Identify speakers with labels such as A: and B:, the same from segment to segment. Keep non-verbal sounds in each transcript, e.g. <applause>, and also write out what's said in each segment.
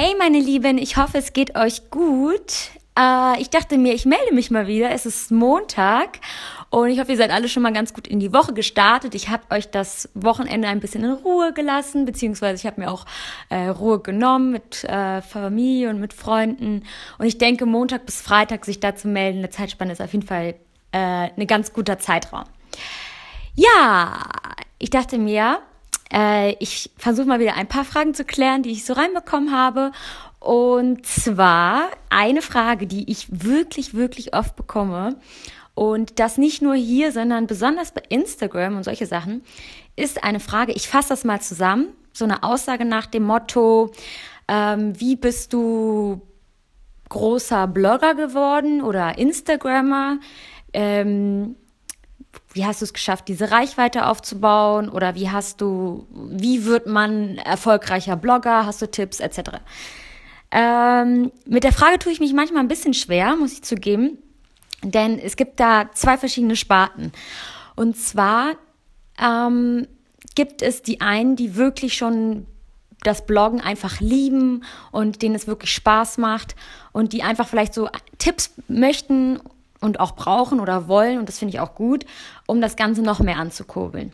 A: Hey meine Lieben, ich hoffe es geht euch gut. Äh, ich dachte mir, ich melde mich mal wieder. Es ist Montag und ich hoffe, ihr seid alle schon mal ganz gut in die Woche gestartet. Ich habe euch das Wochenende ein bisschen in Ruhe gelassen, beziehungsweise ich habe mir auch äh, Ruhe genommen mit äh, Familie und mit Freunden. Und ich denke, Montag bis Freitag sich da zu melden, eine Zeitspanne ist auf jeden Fall äh, ein ganz guter Zeitraum. Ja, ich dachte mir, äh, ich versuche mal wieder ein paar Fragen zu klären, die ich so reinbekommen habe. Und zwar eine Frage, die ich wirklich, wirklich oft bekomme. Und das nicht nur hier, sondern besonders bei Instagram und solche Sachen, ist eine Frage, ich fasse das mal zusammen, so eine Aussage nach dem Motto, ähm, wie bist du großer Blogger geworden oder Instagrammer? Ähm, wie hast du es geschafft, diese Reichweite aufzubauen? Oder wie hast du, wie wird man erfolgreicher Blogger? Hast du Tipps etc.? Ähm, mit der Frage tue ich mich manchmal ein bisschen schwer, muss ich zugeben, denn es gibt da zwei verschiedene Sparten. Und zwar ähm, gibt es die einen, die wirklich schon das Bloggen einfach lieben und denen es wirklich Spaß macht und die einfach vielleicht so Tipps möchten und auch brauchen oder wollen, und das finde ich auch gut, um das Ganze noch mehr anzukurbeln.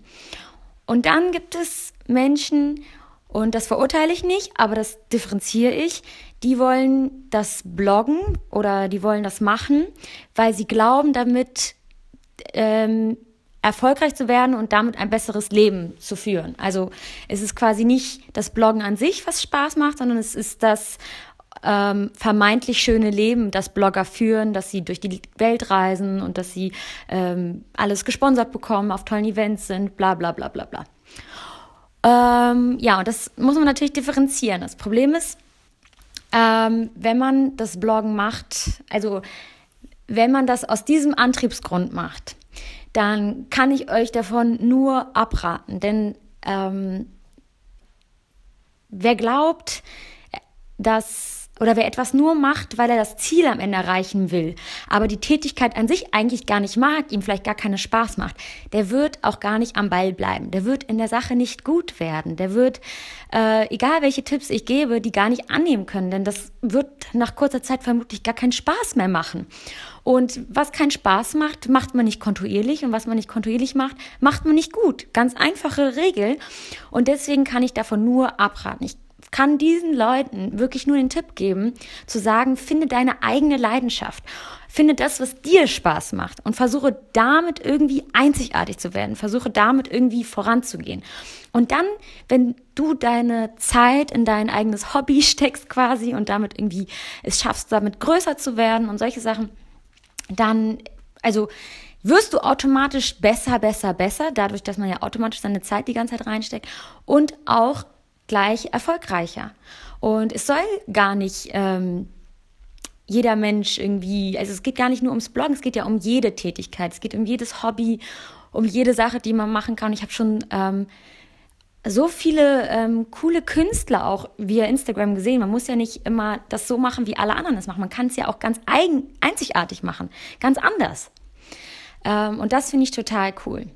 A: Und dann gibt es Menschen, und das verurteile ich nicht, aber das differenziere ich, die wollen das bloggen oder die wollen das machen, weil sie glauben, damit ähm, erfolgreich zu werden und damit ein besseres Leben zu führen. Also es ist quasi nicht das Bloggen an sich, was Spaß macht, sondern es ist das ähm, vermeintlich schöne Leben, das Blogger führen, dass sie durch die Welt reisen und dass sie ähm, alles gesponsert bekommen, auf tollen Events sind, bla bla bla bla bla. Ähm, ja, und das muss man natürlich differenzieren. Das Problem ist, ähm, wenn man das Bloggen macht, also wenn man das aus diesem Antriebsgrund macht, dann kann ich euch davon nur abraten. Denn ähm, wer glaubt, dass oder wer etwas nur macht, weil er das Ziel am Ende erreichen will, aber die Tätigkeit an sich eigentlich gar nicht mag, ihm vielleicht gar keinen Spaß macht, der wird auch gar nicht am Ball bleiben. Der wird in der Sache nicht gut werden. Der wird, äh, egal welche Tipps ich gebe, die gar nicht annehmen können, denn das wird nach kurzer Zeit vermutlich gar keinen Spaß mehr machen. Und was keinen Spaß macht, macht man nicht kontinuierlich und was man nicht kontinuierlich macht, macht man nicht gut. Ganz einfache Regel. Und deswegen kann ich davon nur abraten. Ich kann diesen Leuten wirklich nur den Tipp geben, zu sagen, finde deine eigene Leidenschaft. Finde das, was dir Spaß macht und versuche damit irgendwie einzigartig zu werden. Versuche damit irgendwie voranzugehen. Und dann, wenn du deine Zeit in dein eigenes Hobby steckst quasi und damit irgendwie es schaffst, damit größer zu werden und solche Sachen, dann, also, wirst du automatisch besser, besser, besser, dadurch, dass man ja automatisch seine Zeit die ganze Zeit reinsteckt und auch gleich erfolgreicher. Und es soll gar nicht ähm, jeder Mensch irgendwie, also es geht gar nicht nur ums Bloggen, es geht ja um jede Tätigkeit, es geht um jedes Hobby, um jede Sache, die man machen kann. Ich habe schon ähm, so viele ähm, coole Künstler auch via Instagram gesehen. Man muss ja nicht immer das so machen, wie alle anderen es machen. Man kann es ja auch ganz eigen, einzigartig machen, ganz anders. Ähm, und das finde ich total cool.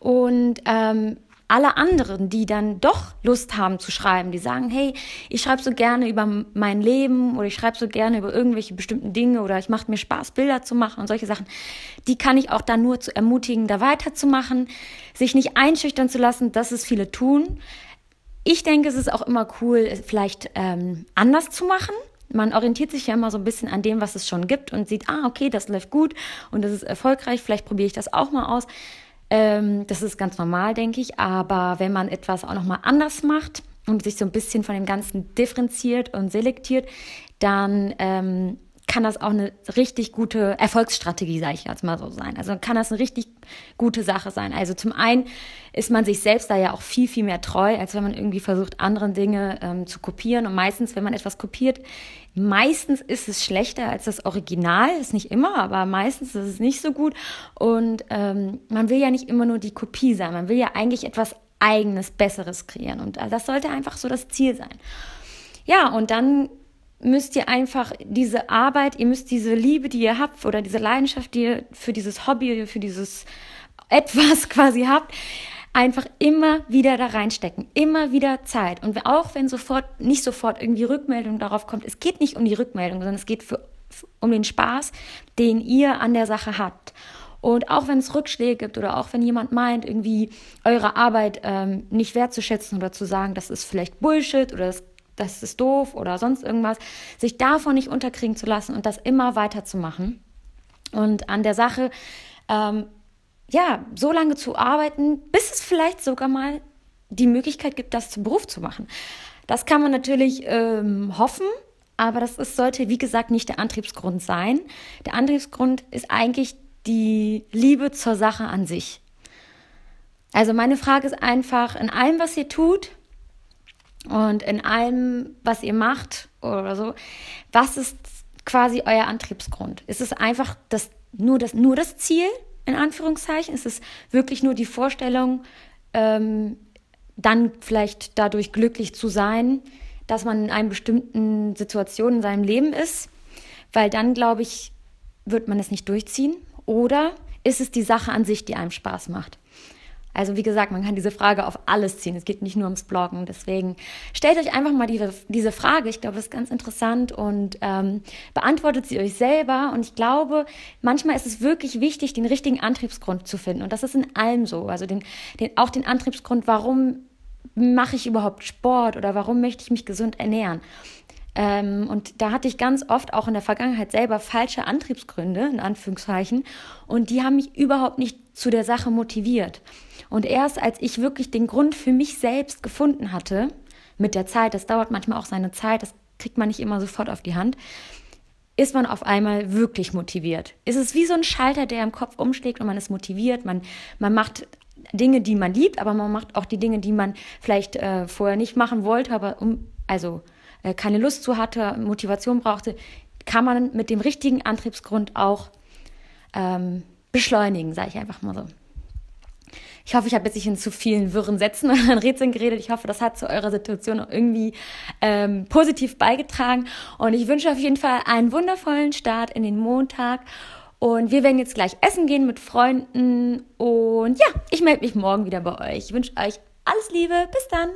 A: Und ähm, alle anderen, die dann doch Lust haben zu schreiben, die sagen, hey, ich schreibe so gerne über mein Leben oder ich schreibe so gerne über irgendwelche bestimmten Dinge oder ich mache mir Spaß, Bilder zu machen und solche Sachen, die kann ich auch dann nur zu ermutigen, da weiterzumachen, sich nicht einschüchtern zu lassen, dass es viele tun. Ich denke, es ist auch immer cool, vielleicht ähm, anders zu machen. Man orientiert sich ja immer so ein bisschen an dem, was es schon gibt und sieht, ah, okay, das läuft gut und das ist erfolgreich, vielleicht probiere ich das auch mal aus. Ähm, das ist ganz normal, denke ich. Aber wenn man etwas auch nochmal anders macht und sich so ein bisschen von dem Ganzen differenziert und selektiert, dann ähm, kann das auch eine richtig gute Erfolgsstrategie, sage ich jetzt mal so sein. Also kann das eine richtig gute Sache sein. Also zum einen ist man sich selbst da ja auch viel, viel mehr treu, als wenn man irgendwie versucht, andere Dinge ähm, zu kopieren. Und meistens, wenn man etwas kopiert, meistens ist es schlechter als das Original. Ist nicht immer, aber meistens ist es nicht so gut. Und ähm, man will ja nicht immer nur die Kopie sein. Man will ja eigentlich etwas Eigenes, Besseres kreieren. Und das sollte einfach so das Ziel sein. Ja, und dann müsst ihr einfach diese Arbeit, ihr müsst diese Liebe, die ihr habt oder diese Leidenschaft, die ihr für dieses Hobby, für dieses etwas <laughs> quasi habt, einfach immer wieder da reinstecken, immer wieder Zeit. Und auch wenn sofort, nicht sofort irgendwie Rückmeldung darauf kommt, es geht nicht um die Rückmeldung, sondern es geht für, um den Spaß, den ihr an der Sache habt. Und auch wenn es Rückschläge gibt oder auch wenn jemand meint, irgendwie eure Arbeit ähm, nicht wertzuschätzen oder zu sagen, das ist vielleicht Bullshit oder das, das ist doof oder sonst irgendwas, sich davon nicht unterkriegen zu lassen und das immer weiterzumachen. Und an der Sache ähm, ja, so lange zu arbeiten, bis es vielleicht sogar mal die Möglichkeit gibt, das zum Beruf zu machen. Das kann man natürlich ähm, hoffen, aber das ist, sollte, wie gesagt, nicht der Antriebsgrund sein. Der Antriebsgrund ist eigentlich die Liebe zur Sache an sich. Also meine Frage ist einfach, in allem, was ihr tut und in allem, was ihr macht oder so, was ist quasi euer Antriebsgrund? Ist es einfach das, nur, das, nur das Ziel? in Anführungszeichen? Ist es wirklich nur die Vorstellung, ähm, dann vielleicht dadurch glücklich zu sein, dass man in einer bestimmten Situation in seinem Leben ist? Weil dann, glaube ich, wird man es nicht durchziehen. Oder ist es die Sache an sich, die einem Spaß macht? Also wie gesagt, man kann diese Frage auf alles ziehen. Es geht nicht nur ums Bloggen. Deswegen stellt euch einfach mal die, diese Frage. Ich glaube, das ist ganz interessant und ähm, beantwortet sie euch selber. Und ich glaube, manchmal ist es wirklich wichtig, den richtigen Antriebsgrund zu finden. Und das ist in allem so. Also den, den, auch den Antriebsgrund, warum mache ich überhaupt Sport oder warum möchte ich mich gesund ernähren. Ähm, und da hatte ich ganz oft auch in der Vergangenheit selber falsche Antriebsgründe, in Anführungszeichen. Und die haben mich überhaupt nicht zu der Sache motiviert. Und erst als ich wirklich den Grund für mich selbst gefunden hatte, mit der Zeit, das dauert manchmal auch seine Zeit, das kriegt man nicht immer sofort auf die Hand, ist man auf einmal wirklich motiviert. Es ist wie so ein Schalter, der im Kopf umschlägt und man ist motiviert, man, man macht Dinge, die man liebt, aber man macht auch die Dinge, die man vielleicht äh, vorher nicht machen wollte, aber um, also äh, keine Lust zu hatte, Motivation brauchte, kann man mit dem richtigen Antriebsgrund auch ähm, beschleunigen, sage ich einfach mal so. Ich hoffe, ich habe jetzt nicht in zu vielen wirren Sätzen <laughs> oder an Rätseln geredet. Ich hoffe, das hat zu eurer Situation irgendwie ähm, positiv beigetragen. Und ich wünsche auf jeden Fall einen wundervollen Start in den Montag. Und wir werden jetzt gleich essen gehen mit Freunden. Und ja, ich melde mich morgen wieder bei euch. Ich wünsche euch alles Liebe. Bis dann.